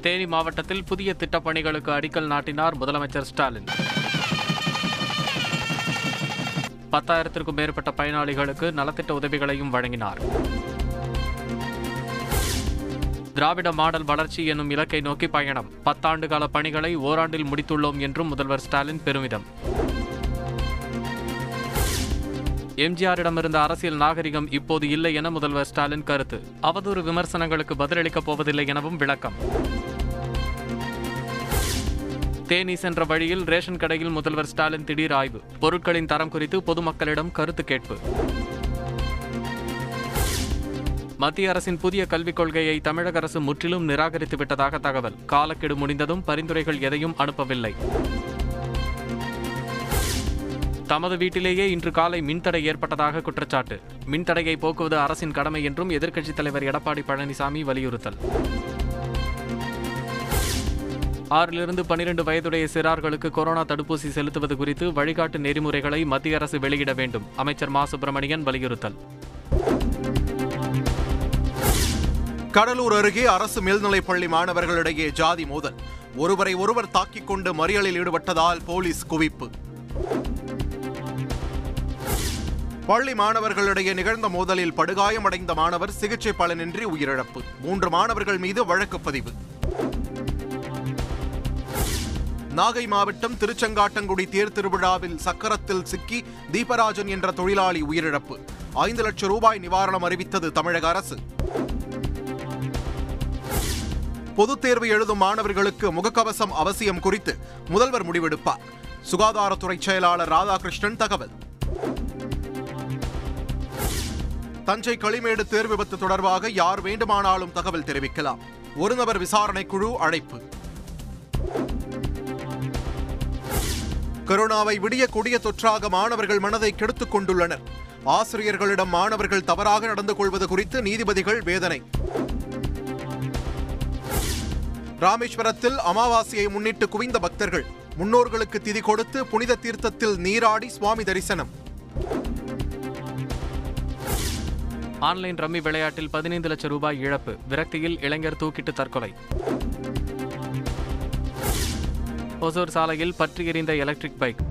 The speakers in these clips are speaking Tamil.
தேனி மாவட்டத்தில் புதிய திட்டப் பணிகளுக்கு அடிக்கல் நாட்டினார் முதலமைச்சர் ஸ்டாலின். பத்தாயிரத்திற்கும் மேற்பட்ட பயனாளிகளுக்கு நலத்திட்ட உதவிகளையும் வழங்கினார். திராவிட மாடல் வளர்ச்சி என்னும் இலக்கை நோக்கி பயணம். பத்தாண்டு கால பணிகளை ஓராண்டில் முடித்துள்ளோம் என்றும் முதல்வர் ஸ்டாலின் பெருமிதம். எம்ஜிஆரிடமிருந்த அரசியல் நாகரிகம் இப்போது இல்லை என முதல்வர் ஸ்டாலின் கருத்து. அவதூறு விமர்சனங்களுக்கு பதிலளிக்கப் போவதில்லை எனவும் விளக்கம். தேனி சென்ற வழியில் ரேஷன் கடையில் முதல்வர் ஸ்டாலின் திடீர் ஆய்வு. பொருட்களின் தரம் குறித்து பொதுமக்களிடம் கருத்து கேட்பு. மத்திய அரசின் புதிய கல்விக் கொள்கையை தமிழக அரசு முற்றிலும் நிராகரித்து விட்டதாக தகவல். காலக்கெடு முடிந்ததும் பரிந்துரைகள் எதையும் அனுப்பவில்லை. தமது வீட்டிலேயே இன்று காலை மின்தடை ஏற்பட்டதாக குற்றச்சாட்டு. மின்தடையை போக்குவது அரசின் கடமை என்றும் எதிர்க்கட்சித் தலைவர் எடப்பாடி பழனிசாமி வலியுறுத்தல். ஆறிலிருந்து பனிரெண்டு வயதுடைய சிறார்களுக்கு கொரோனா தடுப்பூசி செலுத்துவது குறித்து வழிகாட்டு நெறிமுறைகளை மத்திய அரசு வெளியிட வேண்டும். அமைச்சர் மா. சுப்பிரமணியன் வலியுறுத்தல். கடலூர் அருகே அரசு மேல்நிலைப் பள்ளி மாணவர்களிடையே ஜாதி மோதல். ஒருவரை ஒருவர் தாக்கிக் கொண்டு மறியலில் ஈடுபட்டதால் போலீஸ் குவிப்பு. பள்ளி மாணவர்களிடையே நிகழ்ந்த மோதலில் படுகாயமடைந்த மாணவர் சிகிச்சை பலனின்றி உயிரிழப்பு. மூன்று மாணவர்கள் மீது வழக்கு பதிவு. நாகை மாவட்டம் திருச்செங்காட்டங்குடி தேர் திருவிழாவில் சக்கரத்தில் சிக்கி தீபராஜன் என்ற தொழிலாளி உயிரிழப்பு. ஐந்து லட்சம் ரூபாய் நிவாரணம் அறிவித்தது தமிழக அரசு. பொதுத் தேர்வு எழுதும் மாணவர்களுக்கு முகக்கவசம் அவசியம் குறித்து முதல்வர் முடிவெடுப்பார். சுகாதாரத்துறை செயலாளர் ராதாகிருஷ்ணன் தகவல். தஞ்சை களிமேடு தேர் விபத்து தொடர்பாக யார் வேண்டுமானாலும் தகவல் தெரிவிக்கலாம். ஒரு நபர் விசாரணை குழு அழைப்பு. கொரோனாவை விடிய கொடிய தொற்றாக மாணவர்கள் மனதை கெடுத்துக் கொண்டுள்ளனர். ஆசிரியர்களிடம் மாணவர்கள் தவறாக நடந்து கொள்வது குறித்து நீதிபதிகள் வேதனை. ராமேஸ்வரத்தில் அமாவாசையை முன்னிட்டு குவிந்த பக்தர்கள் முன்னோர்களுக்கு திதி கொடுத்து புனித தீர்த்தத்தில் நீராடி சுவாமி தரிசனம். ஆன்லைன் ரம்மி விளையாட்டில் பதினைந்து லட்சம் ரூபாய் இழப்பு விரக்தியில் இளைஞர் தூக்கிட்டு தற்கொலை. ஒசூர் சாலையில் பற்றி எறிந்த எலக்ட்ரிக் பைக்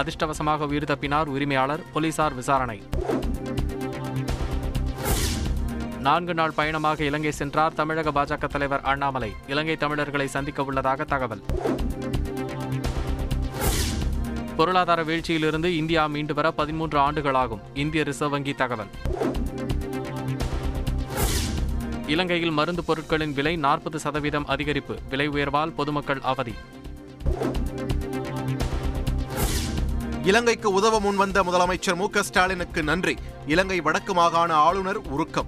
அதிர்ஷ்டவசமாக உயிர் தப்பினார் உரிமையாளர் போலீசார் விசாரணை. நான்கு நாள் பயணமாக இலங்கை சென்றார் தமிழக பாஜக தலைவர் அண்ணாமலை. இலங்கை தமிழர்களை சந்திக்க உள்ளதாக தகவல். பொருளாதார வீழ்ச்சியிலிருந்து இந்தியா மீண்டு வர பதிமூன்று ஆண்டுகளாகும் இந்திய ரிசர்வ் வங்கி தகவல். இலங்கையில் மருந்து பொருட்களின் விலை நாற்பது சதவீதம் அதிகரிப்பு விலை உயர்வால் பொதுமக்கள் அவதி. இலங்கைக்கு உதவ முன்வந்த முதலமைச்சர் மு க ஸ்டாலினுக்கு நன்றி. இலங்கை வடக்கு மாகாண ஆளுநர் உருக்கம்.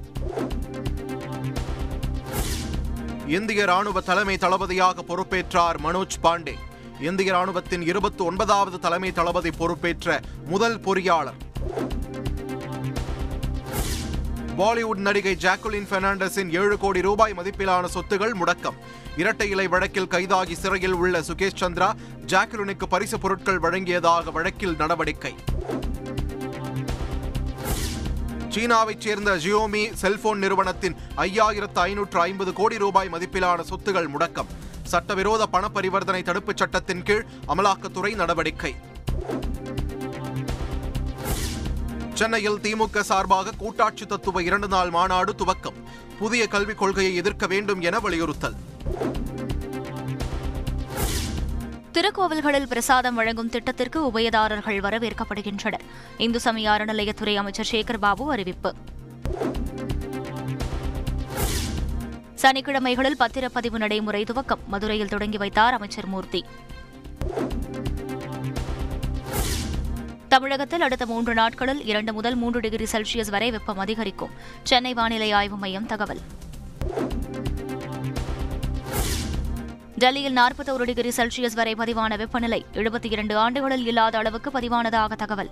இந்திய ராணுவ தலைமை தளபதியாக பொறுப்பேற்றார் மனோஜ் பாண்டே. இந்திய ராணுவத்தின் இருபத்தி ஒன்பதாவது தலைமை தளபதி பொறுப்பேற்ற முதல் பொறியாளர். பாலிவுட் நடிகை ஜாக்குலின் பெர்னாண்டஸின் ஏழு கோடி ரூபாய் மதிப்பிலான சொத்துகள் முடக்கம். இரட்டை இலை வழக்கில் கைதாகி சிறையில் உள்ள சுகேஷ் சந்திரா ஜாக்குலினுக்கு பரிசு பொருட்கள் வழங்கியதாக வழக்கில் நடவடிக்கை. சீனாவைச் சேர்ந்த ஜியோமி செல்போன் நிறுவனத்தின் ஐயாயிரத்து ஐநூற்று ஐம்பது கோடி ரூபாய் மதிப்பிலான சொத்துகள் முடக்கம். சட்டவிரோத பண பரிவர்த்தனை தடுப்புச் சட்டத்தின் கீழ் அமலாக்கத்துறை நடவடிக்கை. சென்னையில் திமுக சார்பாக கூட்டாட்சி தத்துவ இரண்டு நாள் மாநாடு துவக்கம். புதிய கல்விக் கொள்கையை எதிர்க்க வேண்டும் என வலியுறுத்தல். திருக்கோவில்களில் பிரசாதம் வழங்கும் திட்டத்திற்கு உபயதாரர்கள் வரவேற்கப்படுகின்றனர். இந்து சமய அறநிலையத்துறை அமைச்சர் சேகர் பாபு அறிவிப்பு. சனிக்கிழமைகளில் பத்திரப்பதிவு நடைமுறை துவக்கம். மதுரையில் தொடங்கி வைத்தார் அமைச்சர் மூர்த்தி. தமிழகத்தில் அடுத்த மூன்று நாட்களில் இரண்டு முதல் மூன்று டிகிரி செல்சியஸ் வரை வெப்பம் அதிகரிக்கும். சென்னை வானிலை ஆய்வு மையம் தகவல். டெல்லியில் நாற்பத்தோரு டிகிரி செல்சியஸ் வரை பதிவான வெப்பநிலை எழுபத்தி இரண்டு ஆண்டுகளில் இல்லாத அளவுக்கு பதிவானதாக தகவல்.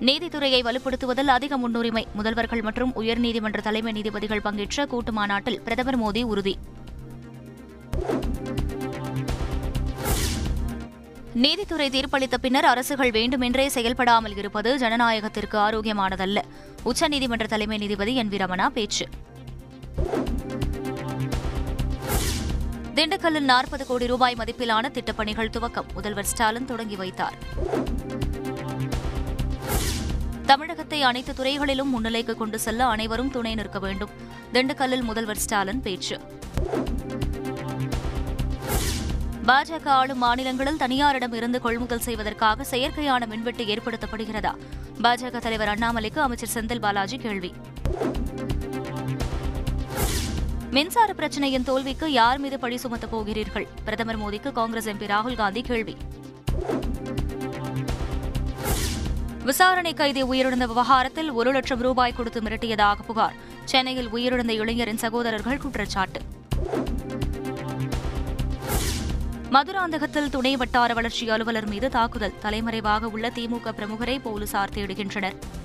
நீதித்துறையை வலுப்படுத்துவதில் அதிக முன்னுரிமை முதல்வர்கள் மற்றும் உயர்நீதிமன்ற தலைமை நீதிபதிகள் பங்கேற்ற கூட்டு மாநாட்டில் பிரதமர் மோடி உறுதி. நீதித்துறை தீர்ப்பளித்த பின்னர் அரசுகள் வேண்டுமென்றே செயல்படாமல் இருப்பது ஜனநாயகத்திற்கு ஆரோக்கியமானதல்ல. உச்சநீதிமன்ற தலைமை நீதிபதி என். வி ரமணா பேச்சு. திண்டுக்கல்லில் நாற்பது கோடி ரூபாய் மதிப்பிலான திட்டப்பணிகள் துவக்கம். முதல்வர் ஸ்டாலின் தொடங்கி வைத்தார். தமிழகத்தை அனைத்து துறைகளிலும் முன்னிலைக்கு கொண்டு செல்ல அனைவரும் துணை நிற்க வேண்டும். திண்டுக்கல்லில் முதல்வர் ஸ்டாலின் பேச்சு. பாஜக ஆளும் மாநிலங்களில் தனியாரிடம் இருந்து கொள்முதல் செய்வதற்காக செயற்கையான மின்வெட்டு ஏற்படுத்தப்படுகிறதா? பாஜக தலைவர் அண்ணாமலைக்கு அமைச்சர் செந்தில் பாலாஜி கேள்வி. மின்சார பிரச்சினையின் தோல்விக்கு யார் மீது பழி சுமத்தப் போகிறீர்கள்? பிரதமர் மோடிக்கு காங்கிரஸ் எம்பி ராகுல் காந்தி கேள்வி. விசாரணை கைதி உயிரிழந்த விவகாரத்தில் ஒரு லட்சம் ரூபாய் கொடுத்து மிரட்டியதாக புகார். சென்னையில் உயிரிழந்த இளைஞரின் சகோதரர்கள் குற்றச்சாட்டு. மதுராந்தகத்தில் துணை வட்டார வளர்ச்சி அலுவலர் மீது தாக்குதல். தலைமறைவாக உள்ள திமுக பிரமுகரை போலீசார் தேடுகின்றனர்.